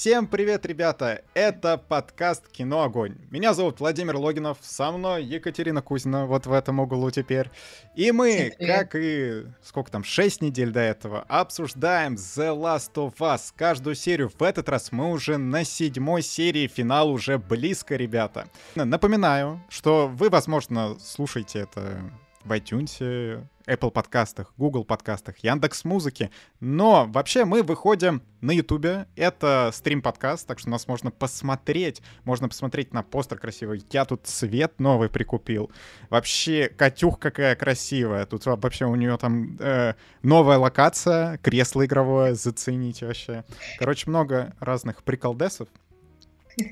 Всем привет, ребята! Это подкаст «Кино Огонь». Меня зовут Владимир Логинов, со мной Екатерина Кузина, вот в этом углу теперь. И мы, как и, сколько там, 6 недель до этого, обсуждаем The Last of Us. Каждую серию в этот раз мы уже на седьмой серии, финал уже близко, ребята. Напоминаю, что вы, возможно, слушаете это в iTunes, Apple подкастах, Google подкастах, Яндекс Музыки. Но вообще мы выходим на Ютубе. Это стрим-подкаст, так что нас можно посмотреть. Можно посмотреть на постер красивый. Я тут цвет новый прикупил. Вообще, Катюх какая красивая. Тут вообще у нее там э, новая локация, кресло игровое, зацените вообще. Короче, много разных приколдесов.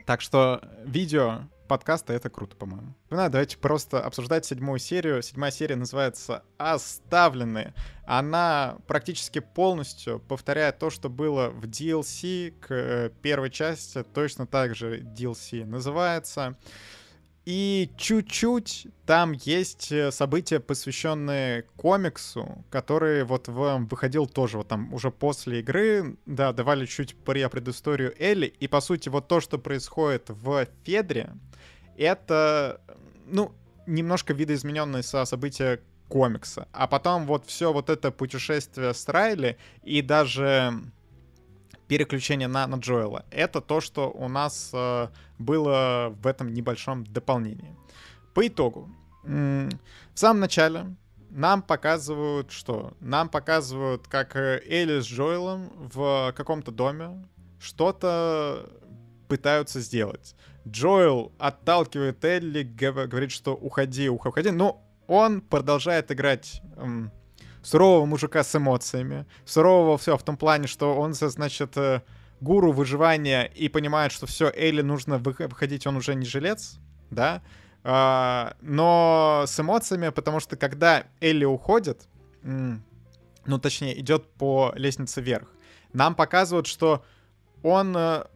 Так что видео подкаста, это круто, по-моему. Ну, давайте просто обсуждать седьмую серию. Седьмая серия называется «Оставленные». Она практически полностью повторяет то, что было в DLC к э, первой части. Точно так же DLC называется. И чуть-чуть там есть э, события, посвященные комиксу, который вот вам выходил тоже вот там уже после игры. Да, давали чуть про предысторию Элли. И, по сути, вот то, что происходит в Федре, это, ну, немножко видоизмененные со события комикса. А потом вот все вот это путешествие с Райли и даже переключение на, на Джоэла. Это то, что у нас э, было в этом небольшом дополнении. По итогу, в самом начале нам показывают что? Нам показывают, как э, Элли с Джоэлом в каком-то доме что-то пытаются сделать. Джоэл отталкивает Элли, говорит, что уходи, уходи. Но он продолжает играть эм, сурового мужика с эмоциями. Сурового все в том плане, что он, значит, э, гуру выживания и понимает, что все, Элли нужно выходить, он уже не жилец, да, а, но с эмоциями, потому что когда Элли уходит, ну, точнее, идет по лестнице вверх, нам показывают, что он э,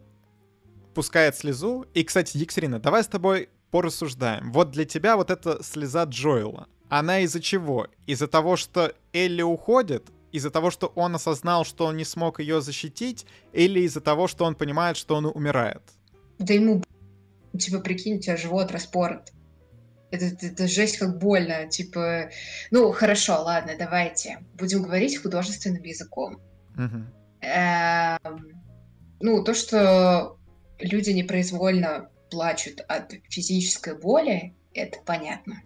пускает слезу. И, кстати, Екатерина, давай с тобой порассуждаем. Вот для тебя вот эта слеза Джоэла, она из-за чего? Из-за того, что Элли уходит? Из-за того, что он осознал, что он не смог ее защитить? Или из-за того, что он понимает, что он умирает? Да ему, типа, прикинь, у тебя живот распорот. Это, это, это жесть как больно, типа... Ну, хорошо, ладно, давайте. Будем говорить художественным языком. Эм, ну, то, что люди непроизвольно плачут от физической боли, это понятно.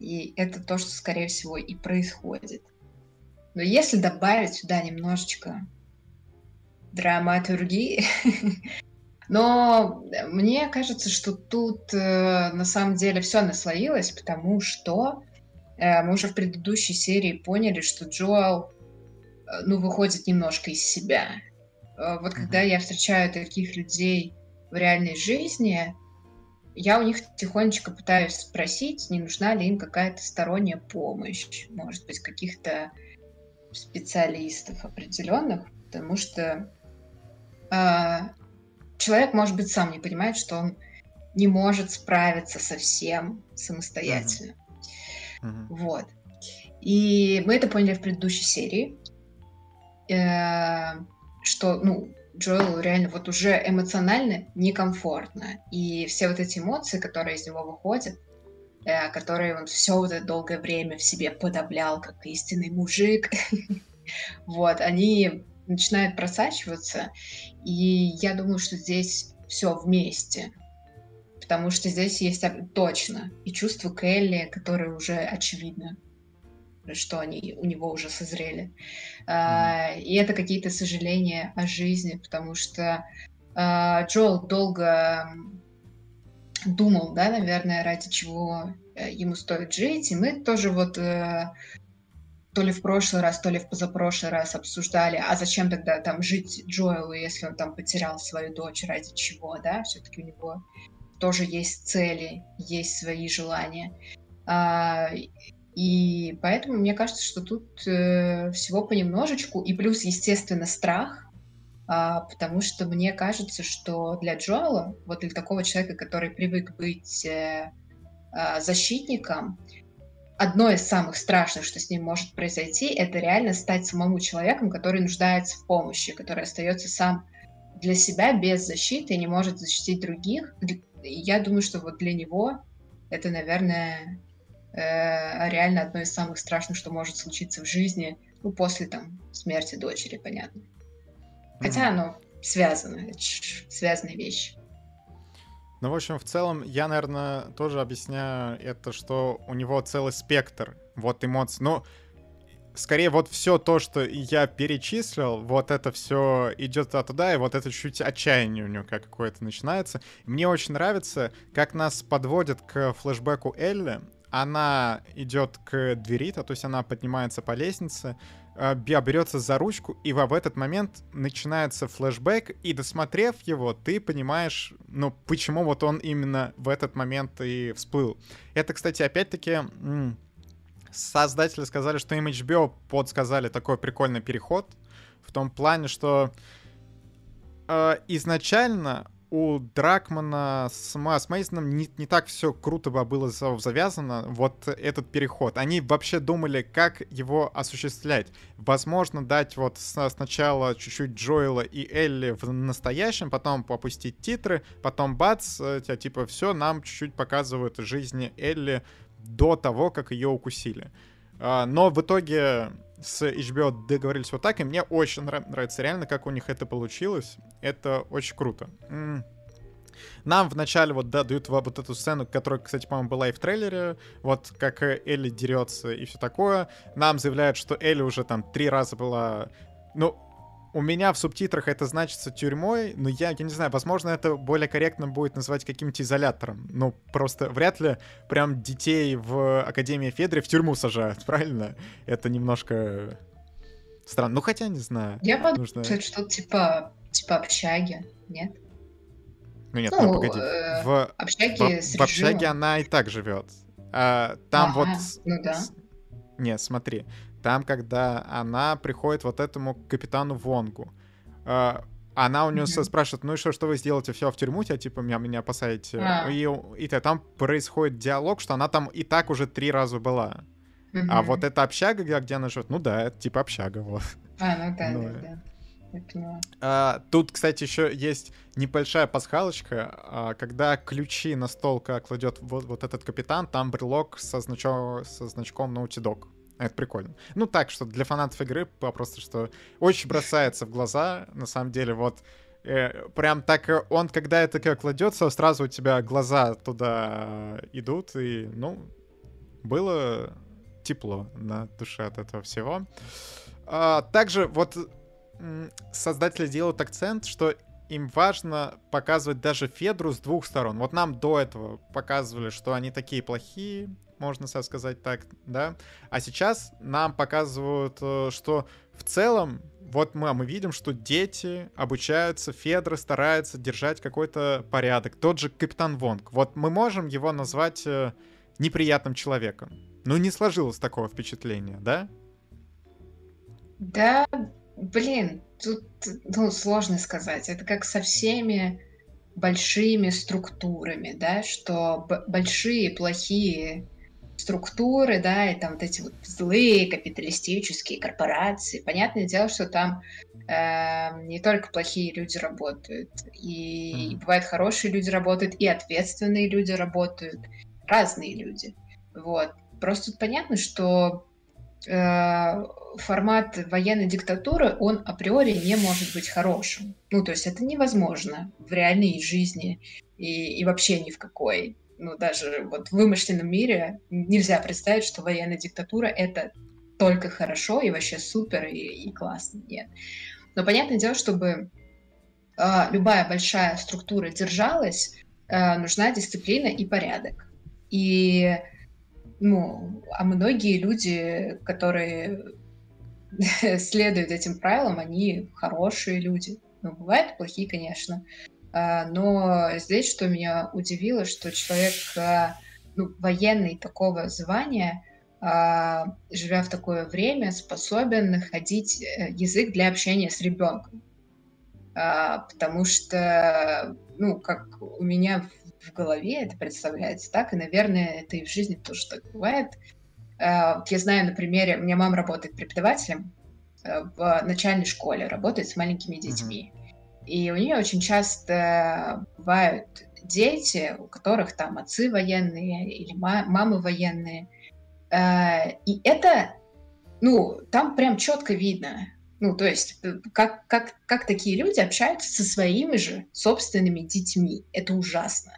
И это то, что, скорее всего, и происходит. Но если добавить сюда немножечко драматургии, но мне кажется, что тут э, на самом деле все наслоилось, потому что э, мы уже в предыдущей серии поняли, что Джоэл э, ну, выходит немножко из себя. Э, вот когда я встречаю таких людей в реальной жизни, я у них тихонечко пытаюсь спросить, не нужна ли им какая-то сторонняя помощь, может быть, каких-то специалистов определенных, потому что э, человек, может быть, сам не понимает, что он не может справиться со всем самостоятельно. Uh-huh. Uh-huh. Вот. И мы это поняли в предыдущей серии. Э, что, ну, Джоэлу реально вот уже эмоционально некомфортно. И все вот эти эмоции, которые из него выходят, э, которые он все вот это долгое время в себе подавлял, как истинный мужик, вот, они начинают просачиваться. И я думаю, что здесь все вместе. Потому что здесь есть точно и чувство Келли, которое уже очевидно что они у него уже созрели. Mm. И это какие-то сожаления о жизни, потому что а, Джоэл долго думал, да, наверное, ради чего э, ему стоит жить, и мы тоже вот э, то ли в прошлый раз, то ли в позапрошлый раз обсуждали, а зачем тогда там жить Джоэлу, если он там потерял свою дочь, ради чего, да, все-таки у него тоже есть цели, есть свои желания. А, и поэтому мне кажется, что тут э, всего понемножечку. И плюс, естественно, страх, э, потому что мне кажется, что для Джоэла, вот для такого человека, который привык быть э, э, защитником, одно из самых страшных, что с ним может произойти, это реально стать самому человеком, который нуждается в помощи, который остается сам для себя без защиты не может защитить других. Я думаю, что вот для него это, наверное, э, реально одно из самых страшных, что может случиться в жизни, ну, после там смерти дочери, понятно. Хотя mm-hmm. оно связано, это связанные вещи. Ну, в общем, в целом, я, наверное, тоже объясняю это, что у него целый спектр вот эмоций. Ну, скорее вот все то, что я перечислил, вот это все идет туда, и вот это чуть отчаяние у него какое-то начинается. Мне очень нравится, как нас подводят к флешбеку Элли. Она идет к двери, то есть она поднимается по лестнице, э, берется за ручку, и в этот момент начинается флешбэк, и досмотрев его, ты понимаешь, ну, почему вот он именно в этот момент и всплыл. Это, кстати, опять-таки создатели сказали, что им HBO подсказали такой прикольный переход в том плане, что э, изначально у Дракмана с, с Мейсоном не, не так все круто было завязано, вот этот переход. Они вообще думали, как его осуществлять. Возможно, дать вот сначала чуть-чуть Джоэла и Элли в настоящем, потом попустить титры, потом бац, э, типа все, нам чуть-чуть показывают жизни Элли до того, как ее укусили. А, но в итоге с HBO договорились вот так, и мне очень нравится реально, как у них это получилось. Это очень круто. Нам вначале вот да, дают вот эту сцену, которая, кстати, по-моему, была и в трейлере, вот как Элли дерется и все такое. Нам заявляют, что Элли уже там три раза была... Ну, у меня в субтитрах это значится тюрьмой, но я, я не знаю, возможно, это более корректно будет называть каким-то изолятором. Ну, просто вряд ли прям детей в Академии Федри в тюрьму сажают, правильно? Это немножко странно. Ну, хотя, не знаю. Я подумала, нужно... что что типа, типа общаги, нет? Ну нет, ну, ну погоди. Э, в, общаге в, в общаге она и так живет. А, там ага, вот... Ну да. Нет, смотри. Там, когда она приходит вот этому капитану Вонгу, э, она у него mm-hmm. спрашивает, ну и что, что вы сделаете, все в тюрьму, тебя типа меня, меня посадите. Ah. И, и там происходит диалог, что она там и так уже три раза была. Mm-hmm. А вот эта общага, где она живет, ну да, это типа общага, вот. А, ну да, ну, да, да. А, тут, кстати, еще есть небольшая пасхалочка. А, когда ключи на стол кладет вот, вот этот капитан, там брелок со, значок, со значком Naughty Dog. Это прикольно. Ну так, что для фанатов игры просто, что очень бросается в глаза, на самом деле, вот э, прям так э, он, когда это как кладется, сразу у тебя глаза туда идут, и, ну, было тепло на душе от этого всего. А, также вот создатели делают акцент, что им важно показывать даже Федру с двух сторон. Вот нам до этого показывали, что они такие плохие, можно сказать так, да. А сейчас нам показывают, э, что в целом вот мы, мы видим, что дети обучаются, Федра старается держать какой-то порядок. Тот же Капитан Вонг. Вот мы можем его назвать э, неприятным человеком. Ну, не сложилось такого впечатления, да? Да, блин, тут ну, сложно сказать. Это как со всеми большими структурами, да, что большие, плохие структуры, да, и там вот эти вот злые капиталистические корпорации. Понятное дело, что там э, не только плохие люди работают, и, и бывают хорошие люди работают, и ответственные люди работают, разные люди. Вот. Просто понятно, что э, формат военной диктатуры, он априори не может быть хорошим. Ну, то есть это невозможно в реальной жизни и, и вообще ни в какой ну, даже вот в вымышленном мире нельзя представить, что военная диктатура — это только хорошо и вообще супер и, и классно. Нет. Но понятное дело, чтобы э, любая большая структура держалась, э, нужна дисциплина и порядок. И, ну, а многие люди, которые следуют этим правилам, они хорошие люди. Ну, бывают плохие, конечно. А, но здесь, что меня удивило, что человек а, ну, военный такого звания, а, живя в такое время, способен находить э, язык для общения с ребенком. Потому что, ну, как у меня в голове это представляется так, и, наверное, это и в жизни тоже так бывает. Я знаю на примере, у меня мама работает преподавателем э, в начальной школе, работает с маленькими детьми. И у нее очень часто бывают дети, у которых там отцы военные или мамы военные. Э, и это, ну, там прям четко видно, ну, то есть, э, как, как, как такие люди общаются со своими же собственными детьми. Это ужасно.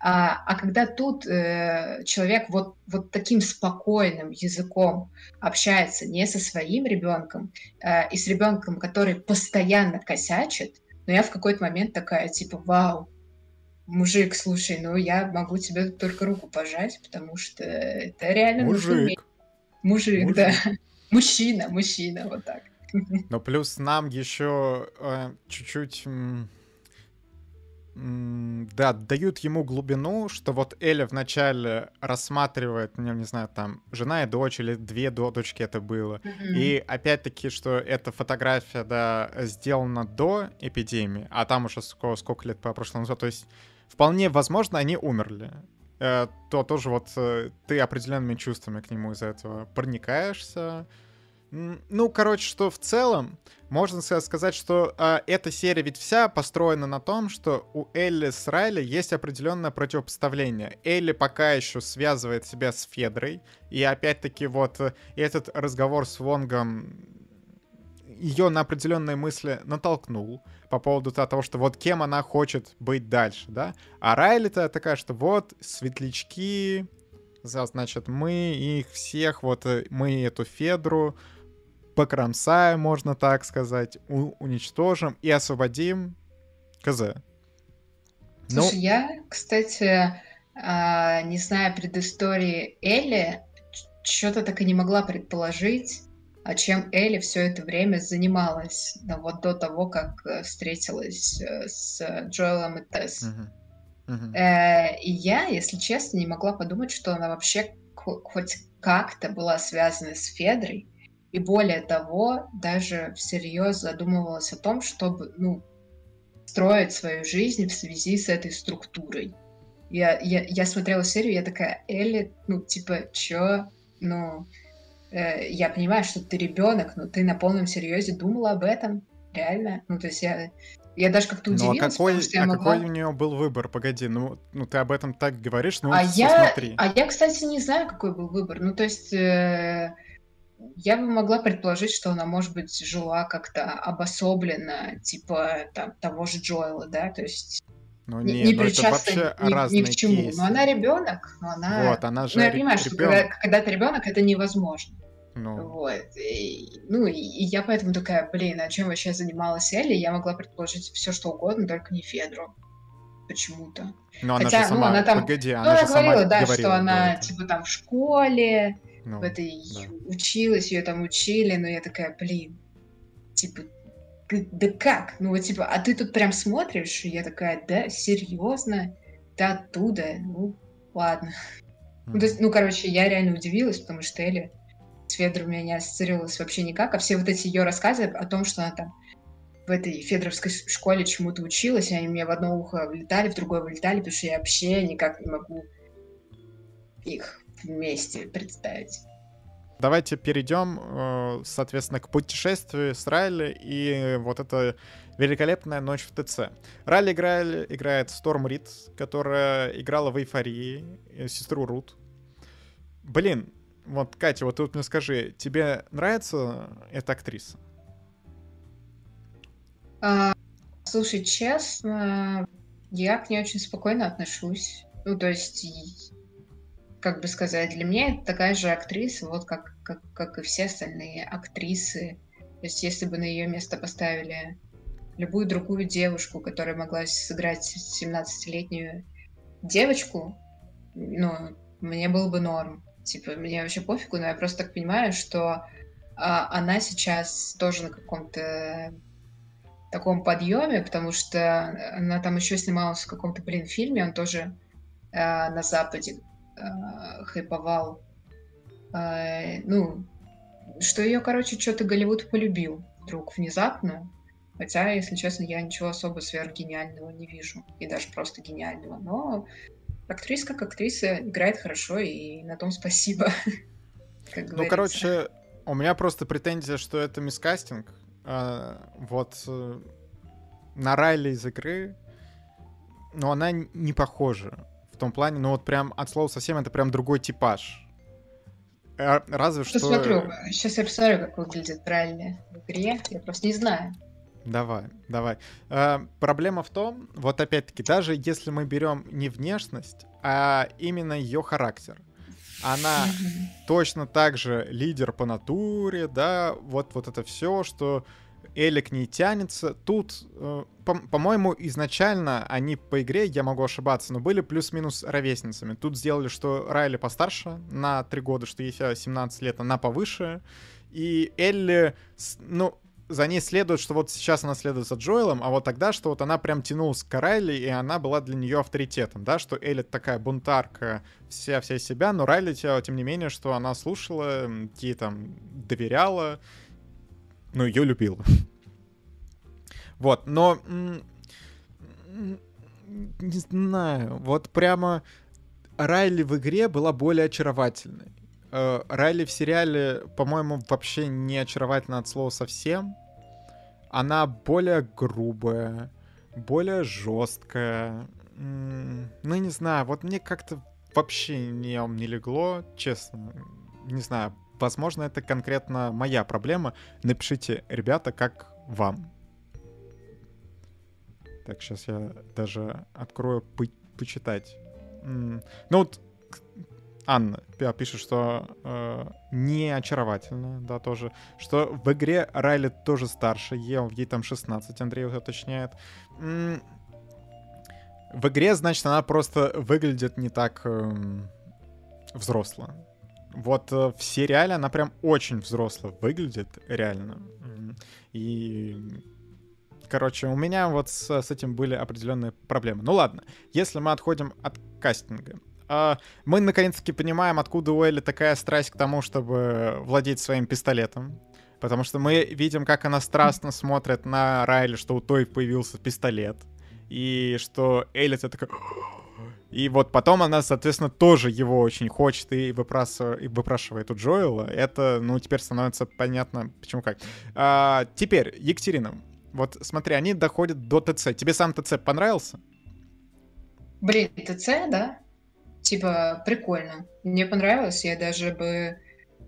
А, а когда тут э, человек вот, вот таким спокойным языком общается не со своим ребенком э, и с ребенком, который постоянно косячит, но я в какой-то момент такая, типа, вау, мужик, слушай, ну я могу тебе только руку пожать, потому что это реально мужик. Мужик, мужик, да. Мужчина, мужчина, вот так. Но плюс нам еще э, чуть-чуть да, дают ему глубину, что вот Эля вначале рассматривает, ну, не знаю, там, жена и дочь или две дочки это было. Mm-hmm. И опять-таки, что эта фотография, да, сделана до эпидемии, а там уже сколько, сколько лет по прошлому назад. То есть вполне возможно, они умерли. Э, то тоже вот э, ты определенными чувствами к нему из-за этого проникаешься, ну, короче, что в целом, можно сказать, что э, эта серия ведь вся построена на том, что у Элли с Райли есть определенное противопоставление. Элли пока еще связывает себя с Федрой, и опять-таки вот э, этот разговор с Вонгом ее на определенные мысли натолкнул по поводу того, что вот кем она хочет быть дальше, да? А Райли-то такая, что вот светлячки, значит, мы их всех, вот э, мы эту Федру, покромсаем, можно так сказать, уничтожим и освободим КЗ. Ну, Слушай, ну... я, кстати, а, не зная предыстории Элли, что-то так и не могла предположить, а чем Элли все это время занималась, но вот до того, как э, встретилась э, с Джоэлом и Тесс. Uh-huh. Uh-huh. и я, если честно, не могла подумать, что она вообще хоть как-то была связана с Федрой, и более того, даже всерьез задумывалась о том, чтобы, ну, строить свою жизнь в связи с этой структурой. Я, я, я смотрела серию, я такая, Элли, ну, типа, чё? Ну, э, я понимаю, что ты ребенок, но ты на полном серьезе думала об этом? Реально? Ну, то есть я, я даже как-то удивилась, ну, а какой, что я а могла... какой у нее был выбор? Погоди, ну, ну ты об этом так говоришь, ну а я, смотри. А я, кстати, не знаю, какой был выбор. Ну, то есть... Э, я бы могла предположить, что она, может быть, жила как-то обособленно, типа там, того же Джоэла, да, то есть ну, не, не ну, причастна ни, ни к чему. Кейсы. Но она ребенок, но она... Вот, она же Ну, я понимаю, ребенок. что когда, когда ты ребенок, это невозможно. Ну. Вот. И, ну, и, я поэтому такая, блин, а чем вообще занималась Элли? Я могла предположить все, что угодно, только не Федру. Почему-то. Но она Хотя, же сама... ну, она там... Погоди, она, ну, она же говорила, сама да, говорила, что она, типа, там в школе, ну, в этой да. училась, ее там учили, но я такая, блин, типа, да как? Ну вот типа, а ты тут прям смотришь, и я такая, да, серьезно? Ты оттуда? Ну, ладно. Mm. Ну, то есть, ну, короче, я реально удивилась, потому что Элли с Федор у меня не ассоциировалась вообще никак, а все вот эти ее рассказы о том, что она там в этой федоровской школе чему-то училась, и они мне в одно ухо влетали, в другое вылетали, потому что я вообще никак не могу их вместе представить. Давайте перейдем, э, соответственно, к путешествию с Райли и вот это великолепная ночь в ТЦ. Райли играет, играет Сторм Рид, которая играла в Эйфории, э, сестру Рут. Блин, вот, Катя, вот тут мне скажи, тебе нравится эта актриса? А, слушай, честно, я к ней очень спокойно отношусь. Ну, то есть как бы сказать, для меня это такая же актриса, вот как, как, как и все остальные актрисы. То есть если бы на ее место поставили любую другую девушку, которая могла сыграть 17-летнюю девочку, ну, мне было бы норм. Типа, мне вообще пофигу, но я просто так понимаю, что а, она сейчас тоже на каком-то таком подъеме, потому что она там еще снималась в каком-то, блин, фильме, он тоже э, на Западе э, хайповал. Э, ну, что ее, короче, что-то Голливуд полюбил вдруг внезапно. Хотя, если честно, я ничего особо сверхгениального не вижу. И даже просто гениального. Но актриса как актриса играет хорошо, и на том спасибо. ну, короче, у меня просто претензия, что это мискастинг. А, вот э, на Райли из игры, но она не похожа том плане, ну вот прям от слова совсем это прям другой типаж. Э, разве что... Посмотрю, сейчас я посмотрю, как выглядит Райли в игре, я просто не знаю. Давай, давай. Э, проблема в том, вот опять-таки, даже если мы берем не внешность, а именно ее характер. Она точно так же лидер по натуре, да, вот, вот это все, что Эли к ней тянется. Тут, э, по- по-моему, изначально они по игре, я могу ошибаться, но были плюс-минус ровесницами. Тут сделали, что Райли постарше на 3 года, что ей 17 лет, она повыше. И Элли, ну, за ней следует, что вот сейчас она следует за Джоэлом, а вот тогда, что вот она прям тянулась к Райли, и она была для нее авторитетом, да, что Элли такая бунтарка, вся вся себя, но Райли, тем не менее, что она слушала, ей там доверяла, ну, ее любила. Вот, но... Не знаю, вот прямо Райли в игре была более очаровательной. Э, Райли в сериале, по-моему, вообще не очаровательна от слова совсем. Она более грубая, более жесткая. Ну, не знаю, вот мне как-то вообще не, не легло, честно. Не знаю, возможно, это конкретно моя проблема. Напишите, ребята, как вам. Так, сейчас я даже открою по почитать. Ну вот Анна пишет, что э, не очаровательно, да, тоже. Что в игре Райли тоже старше, ей, ей там 16, Андрей уточняет. в игре, значит, она просто выглядит не так э, взросло. Вот э, в сериале она прям очень взросло выглядит, реально. И короче, у меня вот с, с этим были определенные проблемы. Ну ладно, если мы отходим от кастинга, а, мы наконец-таки понимаем, откуда у Элли такая страсть к тому, чтобы владеть своим пистолетом. Потому что мы видим, как она страстно смотрит на Райли, что у той появился пистолет. И что Элли это такая... И вот потом она, соответственно, тоже его очень хочет и, выпрашивает, и выпрашивает у Джоэла. Это, ну, теперь становится понятно, почему как. А, теперь, Екатерина, вот смотри, они доходят до ТЦ. Тебе сам ТЦ понравился? Блин, ТЦ, да? Типа, прикольно. Мне понравилось, я даже бы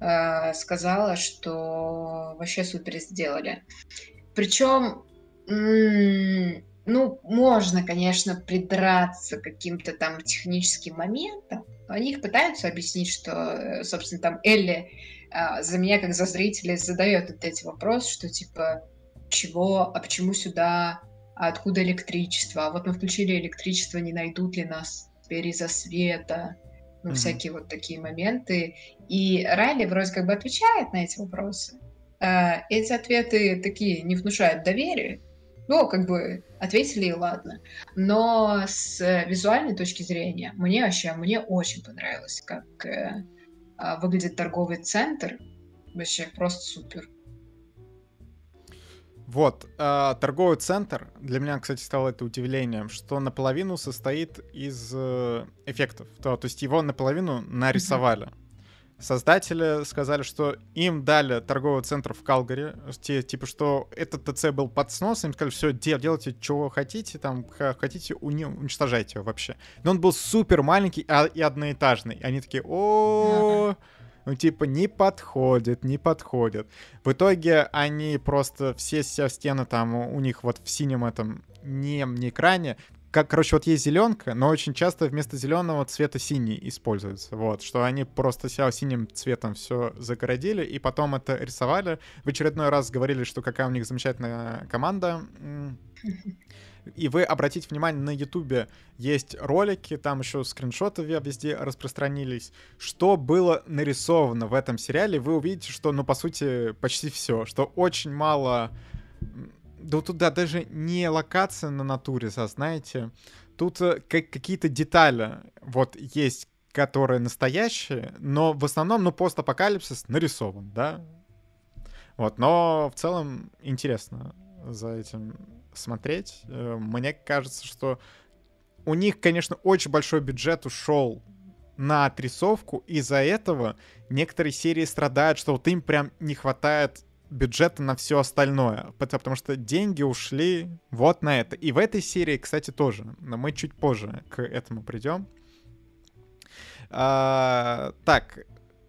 э, сказала, что вообще супер сделали. Причем, ну, можно, конечно, придраться к каким-то там техническим моментам. Они их пытаются объяснить, что, э, собственно, там Элли э, за меня, как за зрителя, задает вот эти вопросы, что типа, чего, а почему сюда, а откуда электричество, а вот мы включили электричество, не найдут ли нас теперь из-за света, ну, mm-hmm. всякие вот такие моменты. И Райли вроде как бы отвечает на эти вопросы. А эти ответы такие не внушают доверия. Ну, как бы ответили и ладно. Но с визуальной точки зрения мне вообще, мне очень понравилось, как э, а, выглядит торговый центр. Вообще просто супер. Вот, э, торговый центр, для меня, кстати, стало это удивлением, что наполовину состоит из э, эффектов. То, то есть его наполовину нарисовали. Mm-hmm. Создатели сказали, что им дали торговый центр в Калгари, те, типа, что этот ТЦ был под сносом, им сказали, все, дел, делайте, что хотите, там, хотите, уни- уничтожайте его вообще. Но он был супер маленький а, и одноэтажный. Они такие, о ну, типа, не подходит, не подходит. В итоге они просто все, все стены там у них вот в синем этом не, не экране, как, короче, вот есть зеленка, но очень часто вместо зеленого цвета синий используется. Вот, что они просто себя синим цветом все загородили, и потом это рисовали. В очередной раз говорили, что какая у них замечательная команда. И вы обратите внимание, на Ютубе есть ролики, там еще скриншоты везде распространились. Что было нарисовано в этом сериале, вы увидите, что, ну, по сути, почти все. Что очень мало... Да тут да, даже не локация на натуре, знаете. Тут э, как какие-то детали вот есть, которые настоящие, но в основном, ну, постапокалипсис нарисован, да? Вот, но в целом интересно за этим смотреть. Э, мне кажется, что у них, конечно, очень большой бюджет ушел на отрисовку, из-за этого некоторые серии страдают, что вот им прям не хватает бюджета на все остальное, потому что деньги ушли вот на это. И в этой серии, кстати, тоже, но мы чуть позже к этому придем. А, так,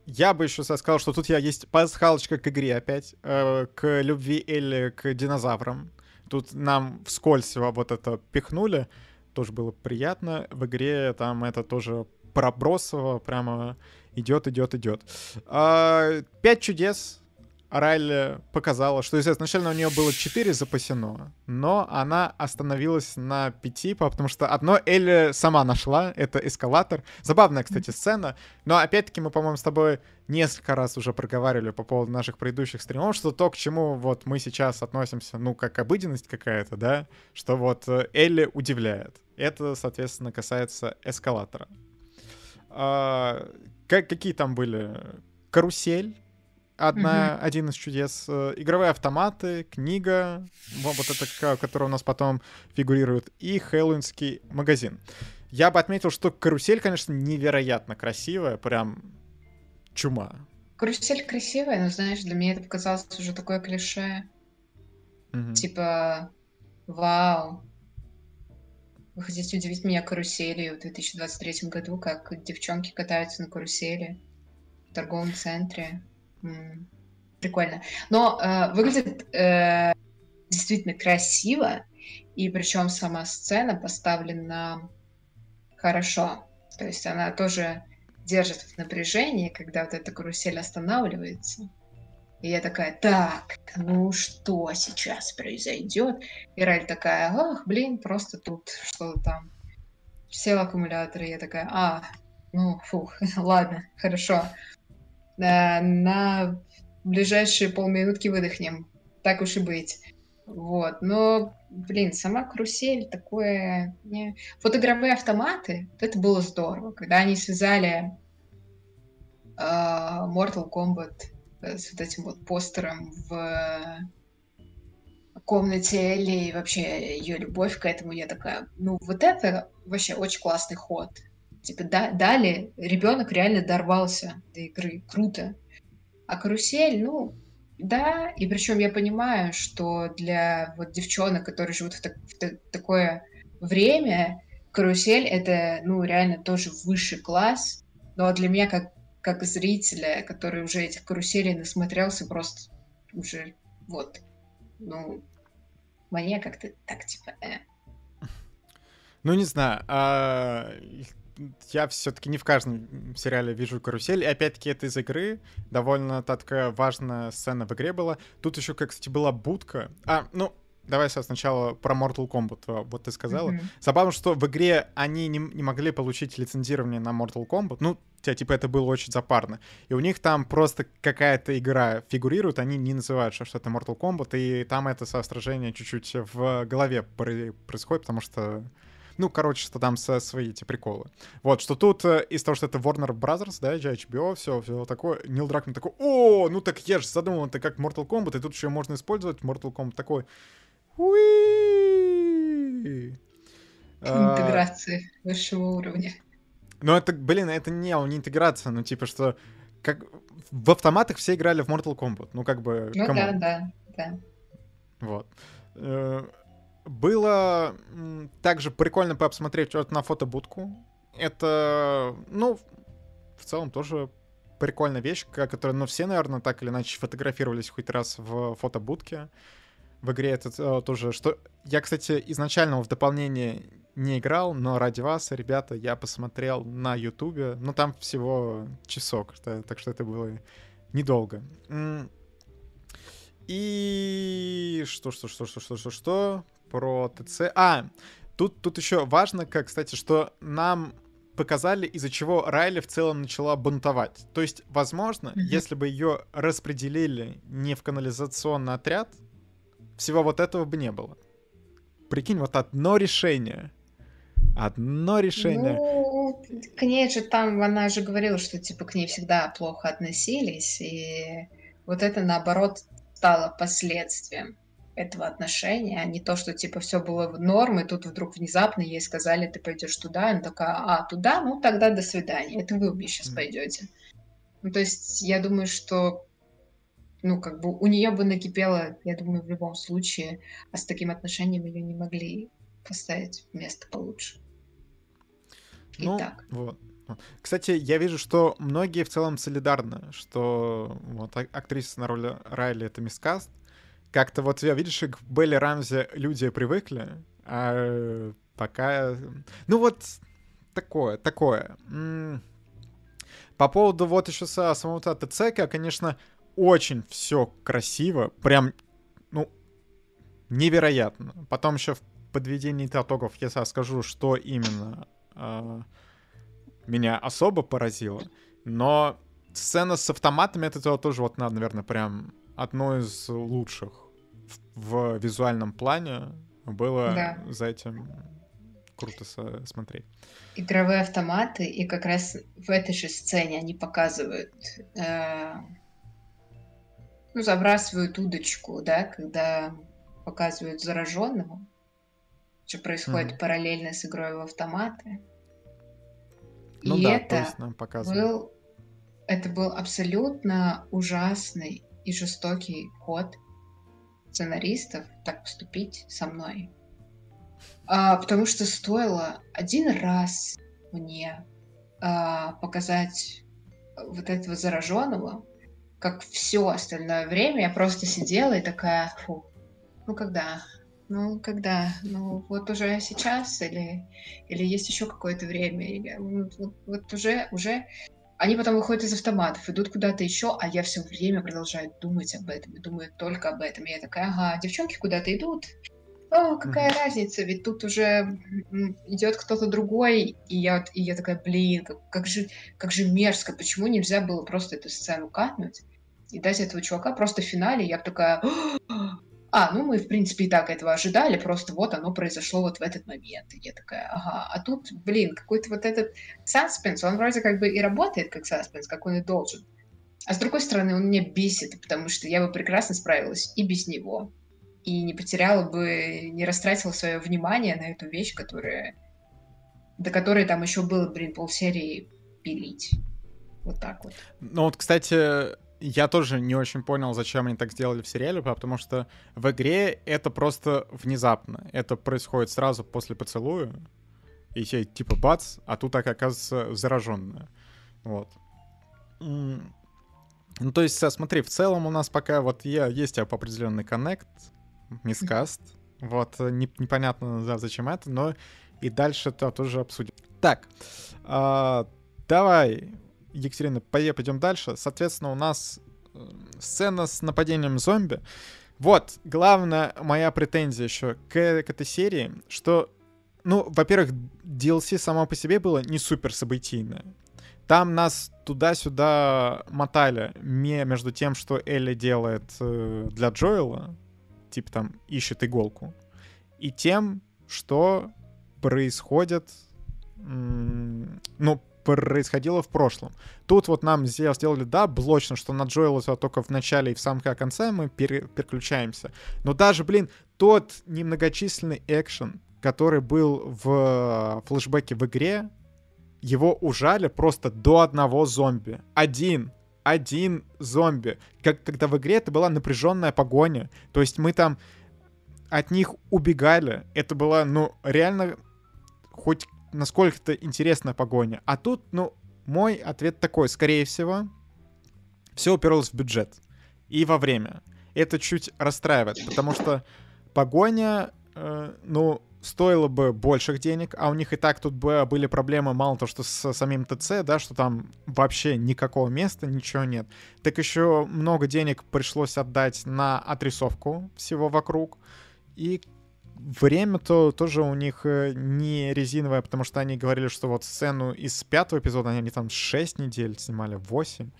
я бы еще сказал, что тут я есть пасхалочка к игре опять, э, к любви или к динозаврам. Тут нам вскользь вот это пихнули, тоже было приятно. В игре там это тоже пробросово прямо идет, идет, идет. А, пять чудес Райли показала, что изначально у нее было 4 запасено, но она остановилась на 5, потому что одно Элли сама нашла, это эскалатор. Забавная, кстати, сцена, но опять-таки мы, по-моему, с тобой несколько раз уже проговаривали по поводу наших предыдущих стримов, что то, к чему вот мы сейчас относимся, ну, как обыденность какая-то, да, что вот э, Элли удивляет. Это, соответственно, касается эскалатора. А, как, какие там были? Карусель, одна, mm-hmm. один из чудес. Э, игровые автоматы, книга, вот эта, которая у нас потом фигурирует, и хэллоуинский магазин. Я бы отметил, что карусель, конечно, невероятно красивая, прям чума. Карусель красивая, но, знаешь, для меня это показалось уже такое клише. Mm-hmm. Типа, вау, вы хотите удивить меня каруселью в 2023 году, как девчонки катаются на карусели в торговом центре. Прикольно. Но э, выглядит э, действительно красиво, и причем сама сцена поставлена хорошо. То есть она тоже держит в напряжении, когда вот эта карусель останавливается. И я такая, так, ну что сейчас произойдет? И Раль такая, ах, блин, просто тут что-то там. Сел аккумулятор, и я такая, а, ну, фух, ладно, хорошо на ближайшие полминутки выдохнем. Так уж и быть. Вот. Но, блин, сама карусель такое... Не... Вот игровые автоматы, вот это было здорово. Когда они связали э, Mortal Kombat с вот этим вот постером в комнате Элли и вообще ее любовь к этому, я такая, ну вот это вообще очень классный ход типа, да, дали, ребенок реально дорвался до игры. Круто. А карусель, ну, да, и причем я понимаю, что для вот девчонок, которые живут в, так, в так, такое время, карусель это, ну, реально тоже высший класс. Но для меня, как, как зрителя, который уже этих каруселей насмотрелся, просто уже вот, ну, мне как-то так, типа, э. Ну, не знаю, а я все-таки не в каждом сериале вижу карусель. И опять-таки это из игры. Довольно такая важная сцена в игре была. Тут еще, как, кстати, была будка. А, ну, давай сначала про Mortal Kombat. А, вот ты сказала. Mm-hmm. Забавно, что в игре они не, не могли получить лицензирование на Mortal Kombat. Ну, типа, это было очень запарно. И у них там просто какая-то игра фигурирует, они не называют, что это Mortal Kombat, и там это состражение чуть-чуть в голове происходит, потому что ну, короче, что там со, свои эти приколы. Вот, что тут э, из того, что это Warner Brothers, да, HBO, все, все такое, Нил Дракман такой, о, ну так я же задумал, это как Mortal Kombat, и тут еще можно использовать Mortal Kombat такой, Уи! Интеграции а... высшего уровня. Ну, это, блин, это не, не интеграция, ну, типа, что как в автоматах все играли в Mortal Kombat, ну, как бы, Ну, да, да, да. Вот. Было также прикольно посмотреть вот на фотобудку. Это, ну, в целом тоже прикольная вещь, которая, ну, все, наверное, так или иначе фотографировались хоть раз в фотобудке. В игре это э, тоже, что... Я, кстати, изначально в дополнение не играл, но ради вас, ребята, я посмотрел на Ютубе. Ну, там всего часок, так что это было недолго. И что, что, что, что, что, что, что? Про ТЦ. А, тут, тут еще важно, как, кстати, что нам показали, из-за чего Райли в целом начала бунтовать. То есть, возможно, mm-hmm. если бы ее распределили не в канализационный отряд, всего вот этого бы не было. Прикинь, вот одно решение. Одно решение. Ну, к ней же там, она же говорила, что типа к ней всегда плохо относились, и вот это наоборот стало последствием этого отношения, а не то, что типа все было в норм, и тут вдруг внезапно ей сказали, ты пойдешь туда, она такая, а, туда, ну тогда до свидания, это вы обе сейчас пойдете. Ну, то есть я думаю, что ну, как бы у нее бы накипело, я думаю, в любом случае, а с таким отношением ее не могли поставить место получше. Ну, Итак. вот. Кстати, я вижу, что многие в целом солидарны, что вот а, актриса на роли Райли — это мискаст. Как-то вот, я видишь, к Белли Рамзи люди привыкли, а пока... Ну вот, такое, такое. По поводу вот еще со самого ТЦК, конечно, очень все красиво, прям, ну, невероятно. Потом еще в подведении итогов я скажу, что именно э, меня особо поразило. Но сцена с автоматами это тоже вот, наверное, прям одно из лучших в, в визуальном плане было да. за этим круто смотреть. Игровые автоматы, и как раз в этой же сцене они показывают, э, ну, забрасывают удочку, да, когда показывают зараженного, что происходит mm-hmm. параллельно с игрой в автоматы. Ну и да, это нам был, это был абсолютно ужасный и жестокий ход сценаристов так поступить со мной. А, потому что стоило один раз мне а, показать вот этого зараженного, как все остальное время я просто сидела и такая, фу, ну когда, ну когда, ну вот уже сейчас или или есть еще какое-то время, или вот, вот уже уже они потом выходят из автоматов, идут куда-то еще, а я все время продолжаю думать об этом, и думаю только об этом. И я такая, ага, девчонки куда-то идут, о, какая mm-hmm. разница, ведь тут уже идет кто-то другой, и я, и я такая, блин, как, как, же, как же мерзко, почему нельзя было просто эту сцену катнуть и дать этого чувака просто в финале, я такая, а, ну мы, в принципе, и так этого ожидали, просто вот оно произошло вот в этот момент. И я такая, ага, а тут, блин, какой-то вот этот саспенс, он вроде как бы и работает как саспенс, как он и должен. А с другой стороны, он меня бесит, потому что я бы прекрасно справилась и без него и не потеряла бы, не растратила свое внимание на эту вещь, которая до которой там еще было, блин, полсерии пилить. Вот так вот. Ну вот, кстати, я тоже не очень понял, зачем они так сделали в сериале, потому что в игре это просто внезапно. Это происходит сразу после поцелуя, и все типа бац, а тут так оказывается зараженная. Вот. Ну, то есть, смотри, в целом у нас пока вот я, есть определенный коннект, мискаст. Вот, э, не, непонятно, да, зачем это, но и дальше это тоже обсудим. Так, э, давай, Екатерина, пойдем дальше. Соответственно, у нас э, сцена с нападением зомби. Вот, главная моя претензия еще к, к этой серии, что, ну, во-первых, DLC само по себе было не супер событийное. Там нас туда-сюда мотали между тем, что Элли делает э, для Джоэла, типа там ищет иголку, и тем, что происходит, ну, происходило в прошлом. Тут вот нам сделали, да, блочно, что на Джоэла только в начале и в самом конце мы пере переключаемся. Но даже, блин, тот немногочисленный экшен, который был в флешбеке в игре, его ужали просто до одного зомби. Один один зомби. Как, когда в игре это была напряженная погоня. То есть мы там от них убегали. Это была, ну, реально хоть насколько-то интересная погоня. А тут, ну, мой ответ такой. Скорее всего, все уперлось в бюджет и во время. Это чуть расстраивает, потому что погоня, э, ну, стоило бы больших денег, а у них и так тут были проблемы, мало того, что с самим ТЦ, да, что там вообще никакого места, ничего нет, так еще много денег пришлось отдать на отрисовку всего вокруг, и время-то тоже у них э, не резиновое, потому что они говорили, что вот сцену из пятого эпизода они там 6 недель снимали, 8.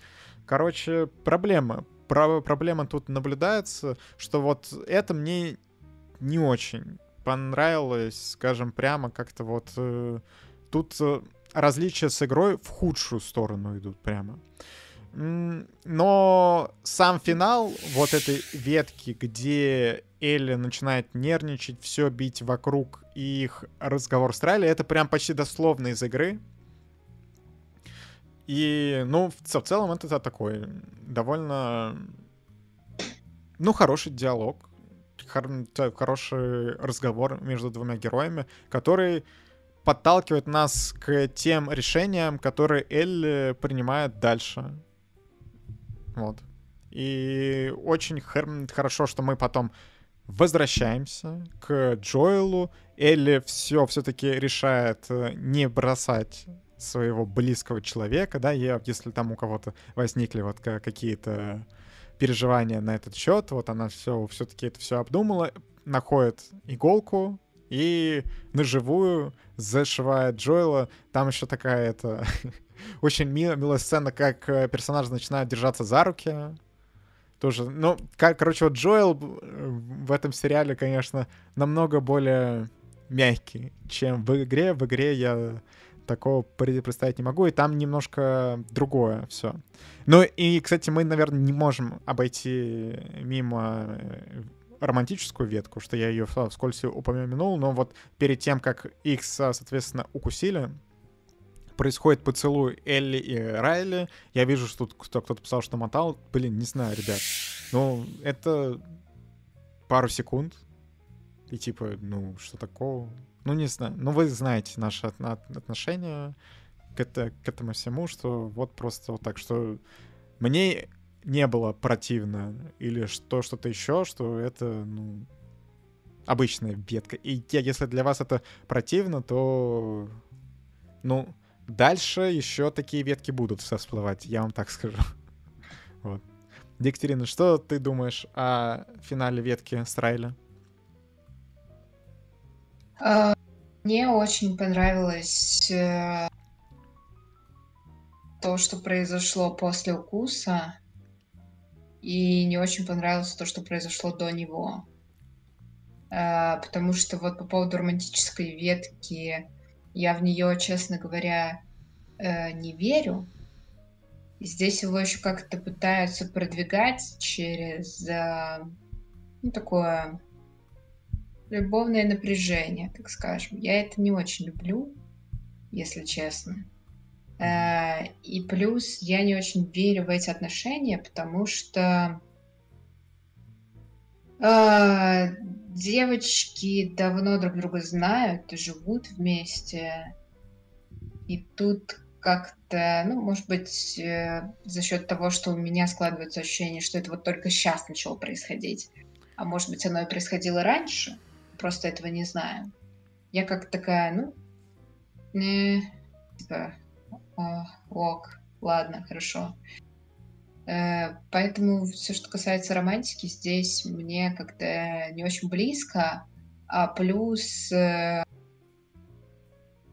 Короче, проблема. Про проблема тут наблюдается, что вот это мне не очень понравилось, скажем прямо, как-то вот э, тут э, различия с игрой в худшую сторону идут прямо. Но сам финал вот этой ветки, где Элли начинает нервничать, все бить вокруг, и их разговор с Райли, это прям почти дословно из игры. И, ну, в, в целом это такой довольно ну, хороший диалог, хор- хороший разговор между двумя героями, который подталкивает нас к тем решениям, которые Элли принимает дальше. Вот. И очень хорошо, что мы потом возвращаемся к Джоэлу. Элли все все-таки решает э, не бросать своего близкого человека, да, и если там у кого-то возникли вот какие-то переживания на этот счет, вот она все все-таки это все обдумала, находит иголку и на живую зашивает Джоэла. Там еще такая это очень милая, милая сцена, как э, персонаж начинает держаться за руки, тоже, ну, как, короче, вот Джоэл в этом сериале, конечно, намного более мягкий, чем в игре. В игре я такого представить не могу, и там немножко другое все. Ну и, кстати, мы, наверное, не можем обойти мимо э, романтическую ветку, что я ее вскользь упомянул, но вот перед тем, как их, соответственно, укусили, происходит поцелуй Элли и Райли. Я вижу, что тут кто-то писал, что мотал. Блин, не знаю, ребят. Ну, это пару секунд. И типа, ну, что такого? Ну, не знаю. Ну, вы знаете наши отношения к, это, к этому всему, что вот просто вот так, что мне не было противно или что что-то еще, что это, ну, обычная ветка. И если для вас это противно, то, ну, Дальше еще такие ветки будут всплывать, я вам так скажу. Вот. Диктерина, что ты думаешь о финале ветки с Райли? А, мне очень понравилось э, то, что произошло после укуса, и не очень понравилось то, что произошло до него. Э, потому что вот по поводу романтической ветки я в нее, честно говоря, э, не верю. Здесь его еще как-то пытаются продвигать через э, ну, такое любовное напряжение, так скажем. Я это не очень люблю, если честно. Э, и плюс я не очень верю в эти отношения, потому что девочки давно друг друга знают, живут вместе. И тут как-то, ну, может быть, э, за счет того, что у меня складывается ощущение, что это вот только сейчас начало происходить. А может быть, оно и происходило раньше, просто этого не знаю. Я как такая, ну, э, типа, ок, ладно, хорошо. Э, поэтому все, что касается романтики, здесь мне как-то не очень близко. А плюс, э,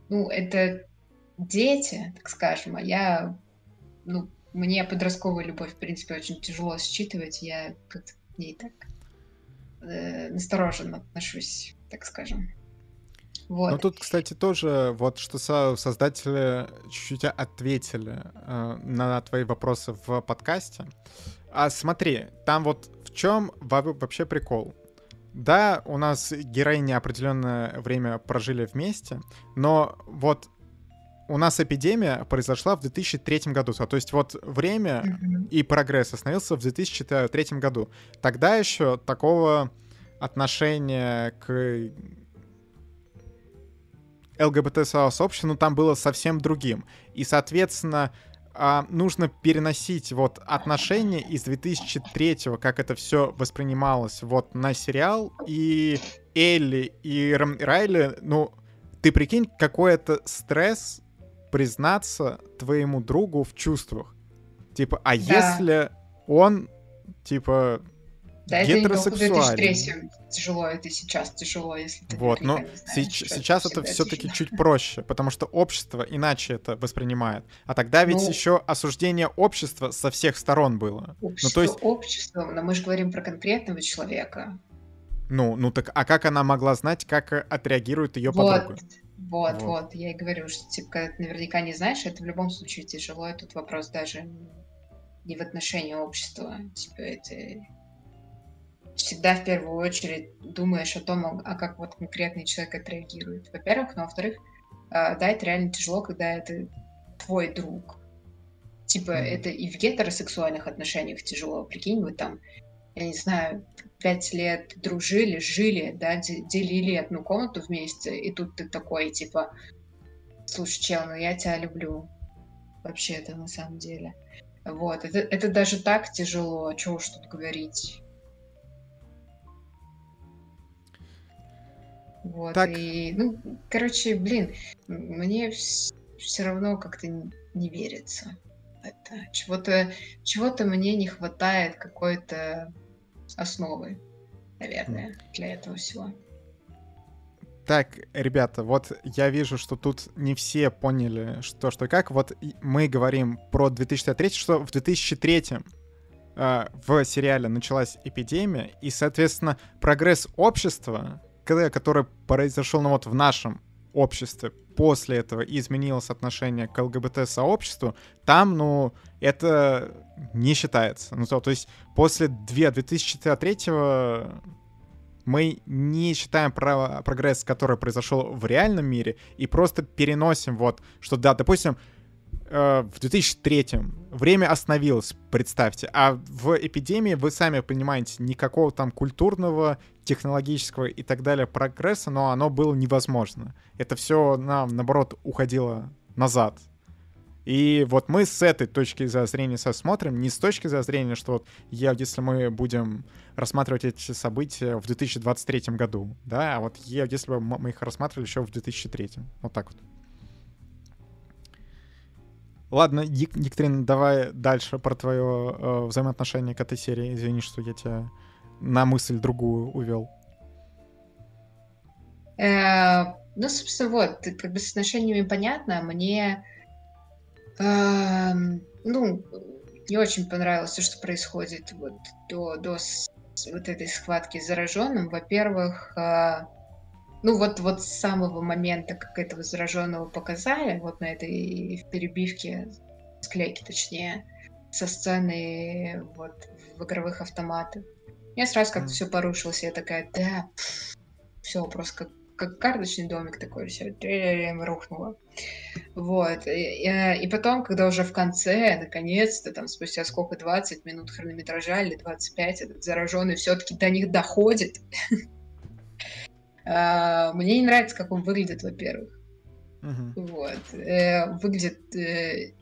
ну, это дети, так скажем, а я, ну, мне подростковую любовь, в принципе, очень тяжело считывать. Я как-то к ней так э, настороженно отношусь, так скажем. Вот. Ну тут, кстати, тоже вот что со создатели чуть-чуть ответили э, на твои вопросы в подкасте. А смотри, там вот в чем вообще прикол? Да, у нас героини определенное время прожили вместе, но вот у нас эпидемия произошла в 2003 году. То есть вот время mm-hmm. и прогресс остановился в 2003 году. Тогда еще такого отношения к ЛГБТ-сообщество, ну, там было совсем другим. И, соответственно, а, нужно переносить вот отношения из 2003 как это все воспринималось вот на сериал, и Элли и Райли, ну, ты прикинь, какой это стресс признаться твоему другу в чувствах. Типа, а да. если он, типа, да, гетеросексуальный. это тяжело, это сейчас тяжело, если ты Вот, но знаешь, сейчас, сейчас это все-таки чуть проще, потому что общество иначе это воспринимает. А тогда ведь ну, еще осуждение общества со всех сторон было. Общество, ну, то есть... общество, но мы же говорим про конкретного человека. Ну, ну так, а как она могла знать, как отреагирует ее вот, подруга? Вот, вот, вот, я и говорю, что типа, когда ты наверняка не знаешь, это в любом случае тяжело, и тут вопрос даже не в отношении общества, типа, это всегда в первую очередь думаешь о том, а как вот конкретный человек отреагирует. Во-первых, но во-вторых, а, да, это реально тяжело, когда это твой друг. Типа, mm-hmm. это и в гетеросексуальных отношениях тяжело. Прикинь, вы там я не знаю, пять лет дружили, жили, да, делили одну комнату вместе, и тут ты такой, типа, слушай, чел, ну я тебя люблю. Вообще-то, на самом деле. Вот, это, это даже так тяжело, что уж тут говорить. Вот, так. и, ну, короче, блин, мне все равно как-то не верится это. Чего-то чего мне не хватает какой-то основы, наверное, для этого всего. Так, ребята, вот я вижу, что тут не все поняли, что, что и как. Вот мы говорим про 2003, что в 2003 э, в сериале началась эпидемия, и, соответственно, прогресс общества, который произошел ну, вот в нашем обществе после этого изменилось отношение к ЛГБТ-сообществу, там, ну, это не считается. Ну, то, то есть после 2 2003 мы не считаем про прогресс, который произошел в реальном мире, и просто переносим вот, что да, допустим, э, в 2003 время остановилось, представьте, а в эпидемии, вы сами понимаете, никакого там культурного, технологического и так далее прогресса, но оно было невозможно. Это все нам, наоборот, уходило назад. И вот мы с этой точки зрения смотрим, не с точки зрения, что вот я, если мы будем рассматривать эти события в 2023 году, да, а вот я, если бы мы их рассматривали еще в 2003. Вот так вот. Ладно, Екатерина, давай дальше про твое э, взаимоотношение к этой серии. Извини, что я тебя на мысль другую увел. Э, ну, собственно, вот, как бы с отношениями понятно. Мне, э, ну, не очень понравилось то, что происходит вот до, до вот этой схватки с зараженным. Во-первых, э, ну вот, вот с самого момента, как этого зараженного показали, вот на этой перебивке, склейки точнее, со сцены вот в игровых автоматах, я сразу как-то mm. все порушилось, я такая, да, все, просто как, как карточный домик такой, все, рухнуло. Вот. И, и потом, когда уже в конце, наконец-то, там, спустя сколько, 20 минут хронометража или 25, этот зараженный все-таки до них доходит. А, мне не нравится, как он выглядит, во-первых. Угу. Вот. Э, выглядит э,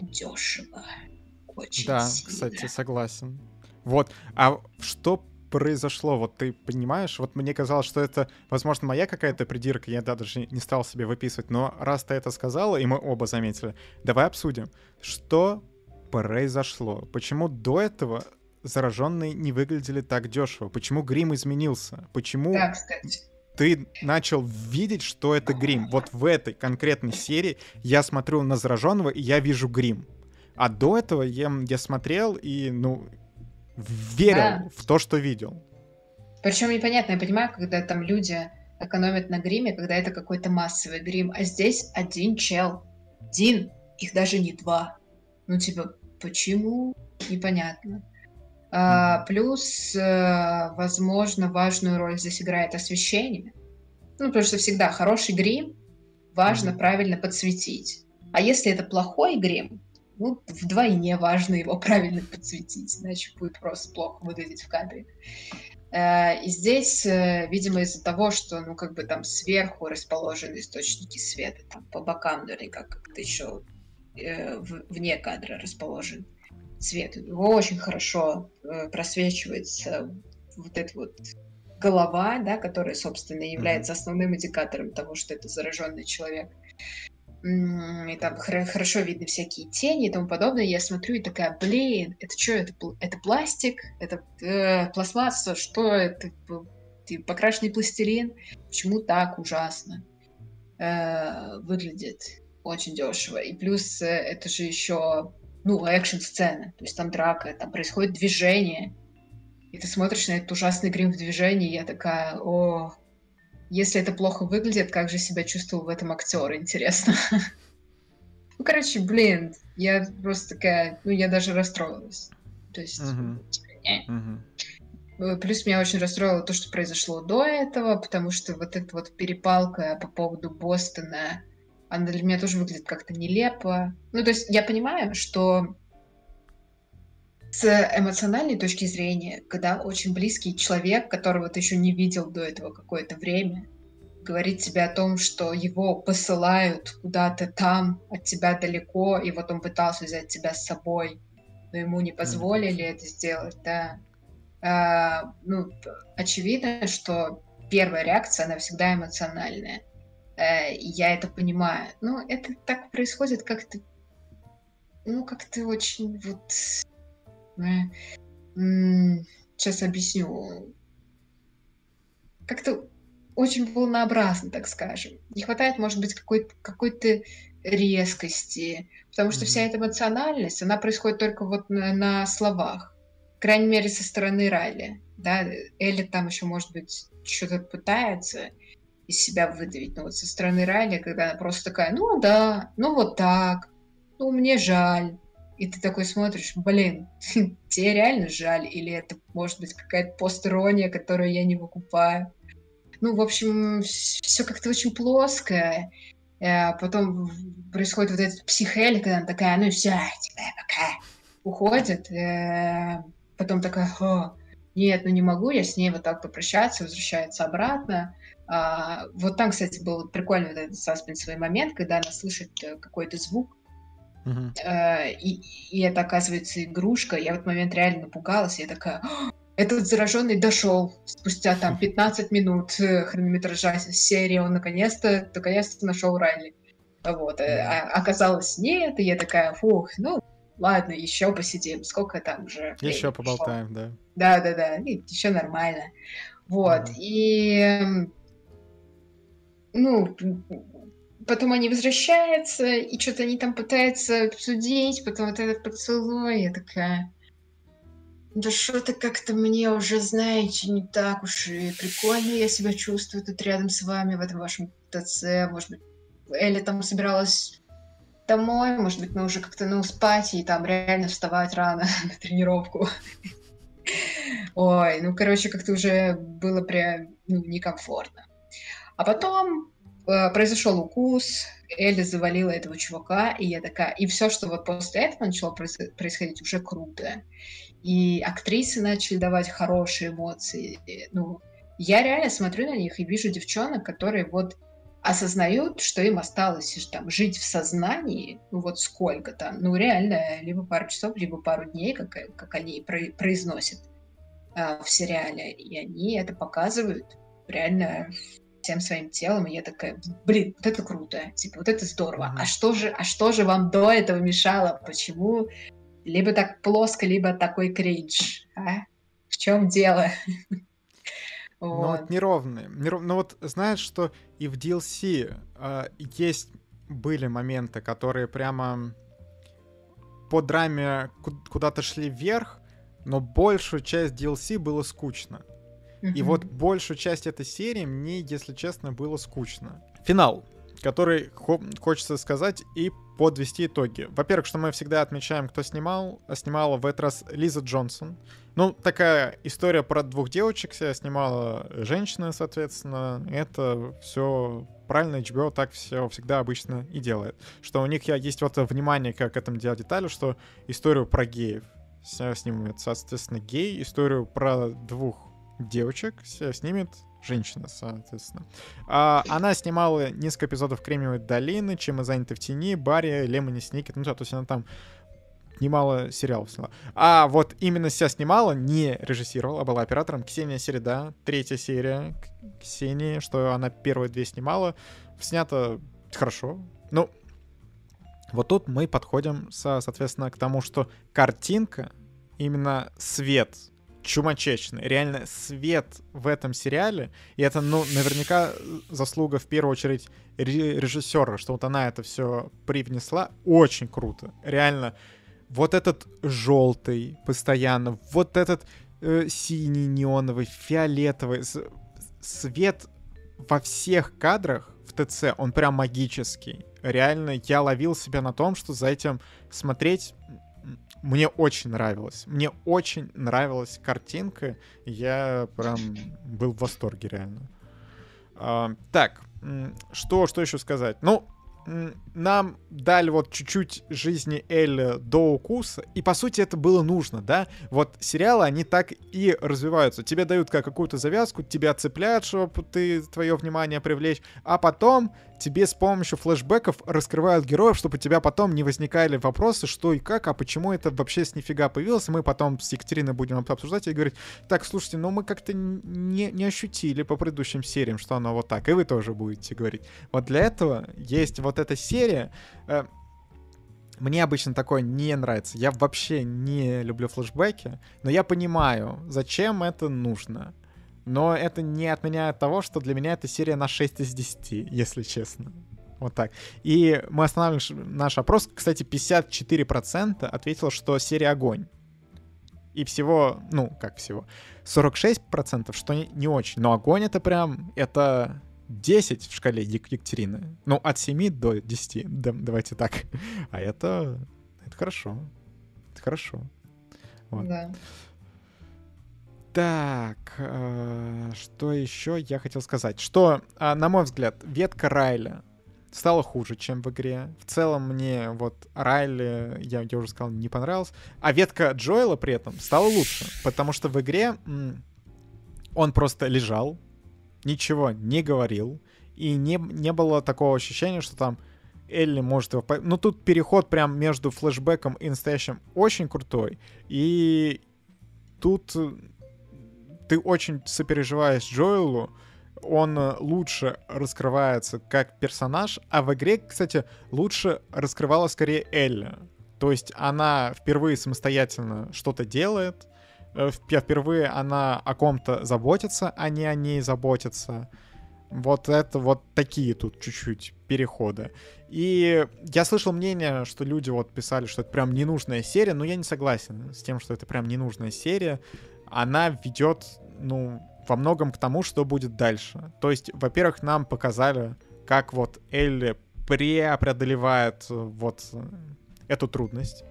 дешево. Очень Да, сильно. кстати, согласен. Вот. А что произошло? Вот ты понимаешь? Вот мне казалось, что это, возможно, моя какая-то придирка, я да, даже не стал себе выписывать, но раз ты это сказала, и мы оба заметили, давай обсудим, что произошло? Почему до этого зараженные не выглядели так дешево? Почему грим изменился? Почему... Да, кстати ты начал видеть, что это грим. Вот в этой конкретной серии я смотрю на зараженного, и я вижу грим. А до этого я, я смотрел и, ну, верил да. в то, что видел. Причем непонятно, я понимаю, когда там люди экономят на гриме, когда это какой-то массовый грим, а здесь один чел. Один, их даже не два. Ну, типа, почему? Непонятно. А, плюс, э, возможно, важную роль здесь играет освещение. Ну, потому что всегда хороший грим важно правильно подсветить. А если это плохой грим, ну, вдвойне важно его правильно подсветить, иначе будет просто плохо выглядеть в кадре. Э, и здесь, э, видимо, из-за того, что, ну, как бы там сверху расположены источники света, там по бокам наверняка как-то еще вне кадра расположен цвет. Его очень хорошо э, просвечивается вот эта вот голова, да, которая, собственно, является основным индикатором того, что это зараженный человек. И там хорошо видны всякие тени и тому подобное. Я смотрю и такая, блин, это что, это, это пластик, это э, пластмасса, что это, покрашенный пластилин? Почему так ужасно э, выглядит? Очень дешево. И плюс э, это же еще ну, экшн-сцены. То есть там драка, там происходит движение. И ты смотришь на этот ужасный грим в движении, и я такая, о, если это плохо выглядит, как же себя чувствовал в этом актер, интересно. Ну, короче, блин, я просто такая, ну, я даже расстроилась. То есть, типа, Плюс меня очень расстроило то, что произошло до этого, потому что вот эта вот перепалка по поводу Бостона она для меня тоже выглядит как-то нелепо. Ну, то есть я понимаю, что с эмоциональной точки зрения, когда очень близкий человек, которого ты еще не видел до этого какое-то время, говорит тебе о том, что его посылают куда-то там, от тебя далеко, и вот он пытался взять тебя с собой, но ему не позволили mm-hmm. это сделать, да. А, ну, очевидно, что первая реакция, она всегда эмоциональная. А, я это понимаю. Но это так происходит как-то, ну, как-то очень вот... Э, сейчас объясню. Как-то очень волнообразно, так скажем. Не хватает, может быть, какой-то какой резкости, потому что mm-hmm. вся эта эмоциональность, она происходит только вот на, на словах. По крайней мере, со стороны Райли. Да? Элли там еще, может быть, что-то пытается из себя выдавить, но вот со стороны Райли, когда она просто такая, ну да, ну вот так, ну мне жаль. И ты такой смотришь, блин, тебе реально жаль, или это может быть какая-то постерония, которую я не выкупаю. Ну, в общем, все как-то очень плоское. А потом происходит вот этот психель, когда она такая, ну все, типа, пока, уходит. Э, потом такая, О, нет, ну не могу я с ней вот так попрощаться, возвращается обратно. А, вот там, кстати, был прикольный вот этот саспенсовый момент, когда она слышит э, какой-то звук, uh-huh. э, и, и это оказывается игрушка. Я в этот момент реально напугалась, я такая, этот зараженный дошел спустя там 15 минут э, хронометража серии, он наконец-то, наконец-то нашел Райли. Вот, а оказалось нет, и я такая, фух, ну, ладно, еще посидим, сколько там уже. Еще поболтаем, да. Да, да, да, еще нормально. Вот, ага. и ну, потом они возвращаются, и что-то они там пытаются обсудить, потом вот этот поцелуй, я такая, да что-то как-то мне уже, знаете, не так уж и прикольно я себя чувствую тут рядом с вами в этом вашем ТЦ. Может быть, Элли там собиралась домой, может быть, мы уже как-то, ну, спать и там реально вставать рано на тренировку. Ой, ну, короче, как-то уже было прям ну, некомфортно. А потом э, произошел укус, Элли завалила этого чувака, и я такая... И все, что вот после этого начало происходить, уже круто и актрисы начали давать хорошие эмоции. Ну, я реально смотрю на них и вижу девчонок, которые вот осознают, что им осталось там жить в сознании, ну вот сколько там, ну реально, либо пару часов, либо пару дней, как, как они произносят э, в сериале, и они это показывают реально всем своим телом, и я такая, блин, вот это круто, типа, вот это здорово. А что же, а что же вам до этого мешало? Почему либо так плоско, либо такой кринж. А? В чем дело? Ну, вот неровные. Неров... Ну вот знаешь, что и в DLC э, есть были моменты, которые прямо по драме куда-то шли вверх, но большую часть DLC было скучно. Mm-hmm. И вот большую часть этой серии мне, если честно, было скучно. Финал, который хо- хочется сказать и подвести итоги. Во-первых, что мы всегда отмечаем, кто снимал. Снимала в этот раз Лиза Джонсон. Ну, такая история про двух девочек себя снимала женщина, соответственно. Это все правильно, HBO так все всегда обычно и делает. Что у них есть вот внимание как к этому делать деталю, что историю про геев снимет, соответственно, гей, историю про двух девочек снимет женщина, соответственно. А, она снимала несколько эпизодов «Кремниевой долины», «Чем мы заняты в тени», «Барри», «Лемони Сникет», ну, то есть она там немало сериалов сняла. А вот именно себя снимала, не режиссировала, а была оператором Ксения Середа, третья серия Ксении, что она первые две снимала. Снято хорошо. Ну, вот тут мы подходим, со, соответственно, к тому, что картинка, именно свет, чумачечный. Реально свет в этом сериале, и это, ну, наверняка заслуга в первую очередь режиссера, что вот она это все привнесла, очень круто. Реально, вот этот желтый постоянно, вот этот э, синий неоновый, фиолетовый, свет во всех кадрах в ТЦ, он прям магический. Реально, я ловил себя на том, что за этим смотреть мне очень нравилось. Мне очень нравилась картинка. Я прям был в восторге, реально. А, так, что, что еще сказать? Ну, нам дали вот чуть-чуть жизни Элли до укуса, и по сути это было нужно, да? Вот сериалы, они так и развиваются. Тебе дают как какую-то завязку, тебя цепляют, чтобы ты твое внимание привлечь, а потом тебе с помощью флешбеков раскрывают героев, чтобы у тебя потом не возникали вопросы, что и как, а почему это вообще с нифига появилось. Мы потом с Екатериной будем обсуждать и говорить, так, слушайте, ну мы как-то не, не ощутили по предыдущим сериям, что оно вот так, и вы тоже будете говорить. Вот для этого есть вот эта серия, э, мне обычно такое не нравится. Я вообще не люблю флешбеки, но я понимаю, зачем это нужно. Но это не отменяет того, что для меня это серия на 6 из 10, если честно. Вот так. И мы останавливаем наш опрос. Кстати, 54% ответило, что серия огонь. И всего, ну, как всего, 46%, что не очень. Но огонь это прям, это 10 в шкале Екатерины. Ну, от 7 до 10, да, давайте так. А это, это хорошо. Это хорошо. Вот. Да. Так, э, что еще я хотел сказать? Что, э, на мой взгляд, ветка Райля стала хуже, чем в игре. В целом мне вот Райли, я, я уже сказал, не понравился. А ветка Джоэла при этом стала лучше, потому что в игре он просто лежал, ничего не говорил, и не, не было такого ощущения, что там Элли может его... Ну, тут переход прям между флешбеком и настоящим очень крутой. И тут ты очень сопереживаешь Джоэлу, он э, лучше раскрывается как персонаж, а в игре, кстати, лучше раскрывала скорее Элли. То есть она впервые самостоятельно что-то делает, э, впервые она о ком-то заботится, а не о ней заботится. Вот это вот такие тут чуть-чуть переходы. И я слышал мнение, что люди вот писали, что это прям ненужная серия, но я не согласен с тем, что это прям ненужная серия она ведет, ну, во многом к тому, что будет дальше. То есть, во-первых, нам показали, как вот Элли преодолевает э, вот э, эту трудность.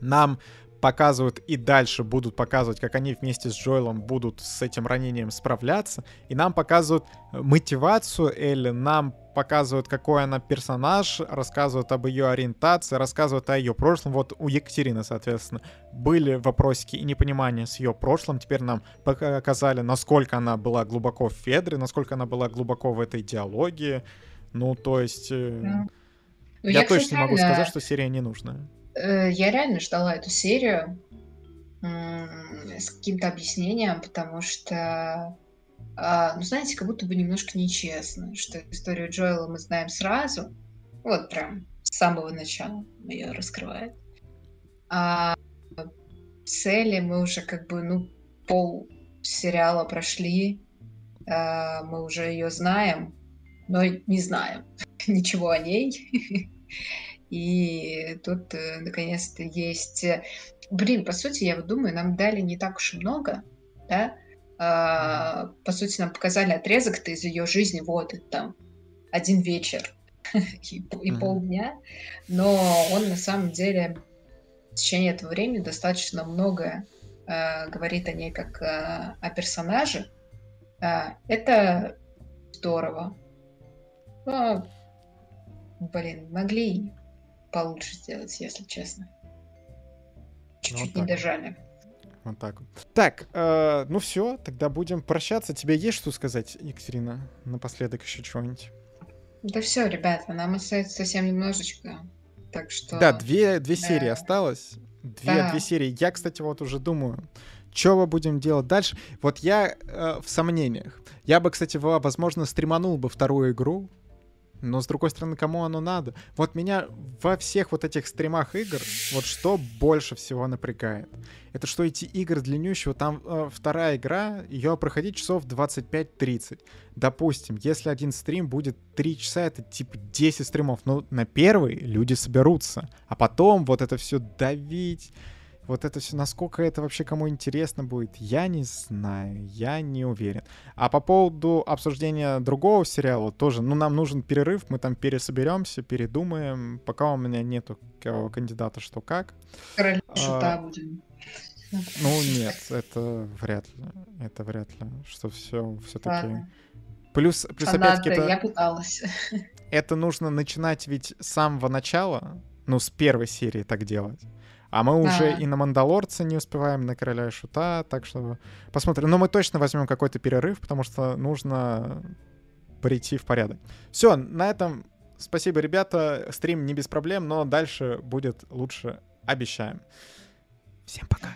Нам показывают и дальше будут показывать, как они вместе с Джоэлом будут с этим ранением справляться. И нам показывают э, мотивацию Элли, нам показывают, какой она персонаж, рассказывают об ее ориентации, рассказывают о ее прошлом. Вот у Екатерины, соответственно, были вопросики и непонимания с ее прошлым. Теперь нам показали, насколько она была глубоко в Федре, насколько она была глубоко в этой идеологии. Ну, то есть... Э, да. Ну, я, я точно не могу сказать, что серия не нужная. Э, я реально ждала эту серию с каким-то объяснением, потому что, а, ну, знаете, как будто бы немножко нечестно, что историю Джоэла мы знаем сразу, вот прям с самого начала ее раскрывает. А цели мы уже как бы, ну, пол сериала прошли, а, мы уже ее знаем, но не знаем ничего о ней. И тут э, наконец-то есть... Э, блин, по сути, я вот думаю, нам дали не так уж и много, да? А, по сути, нам показали отрезок-то из ее жизни, вот, это там один вечер и, и полдня, но он на самом деле в течение этого времени достаточно многое э, говорит о ней как э, о персонаже. Э, это здорово. Но, блин, могли получше сделать, если честно. Чуть-чуть ну, не дожали. Вот так вот. Так, э, ну все, тогда будем прощаться. Тебе есть что сказать, Екатерина? Напоследок еще чего-нибудь? Да все, ребята, нам остается совсем немножечко. Так что... Да, две, две да. серии осталось. Две, да. две серии. Я, кстати, вот уже думаю, что мы будем делать дальше. Вот я э, в сомнениях. Я бы, кстати, возможно, стриманул бы вторую игру, но, с другой стороны, кому оно надо? Вот меня во всех вот этих стримах игр, вот что больше всего напрягает. Это что эти игры длиннющие, там э, вторая игра, ее проходить часов 25-30. Допустим, если один стрим будет 3 часа, это типа 10 стримов. Но на первый люди соберутся. А потом вот это все давить вот это все, насколько это вообще кому интересно будет, я не знаю, я не уверен. А по поводу обсуждения другого сериала тоже, ну, нам нужен перерыв, мы там пересоберемся, передумаем, пока у меня нету кандидата что как. Короля а, будем. Ну, нет, это вряд ли, это вряд ли, что все все-таки... Плюс, плюс опять-таки... Я пыталась. это нужно начинать ведь с самого начала, ну, с первой серии так делать. А мы уже и на Мандалорца не успеваем, на Короля и Шута, так что посмотрим. Но мы точно возьмем какой-то перерыв, потому что нужно прийти в порядок. Все, на этом спасибо, ребята. Стрим не без проблем, но дальше будет лучше, обещаем. Всем пока.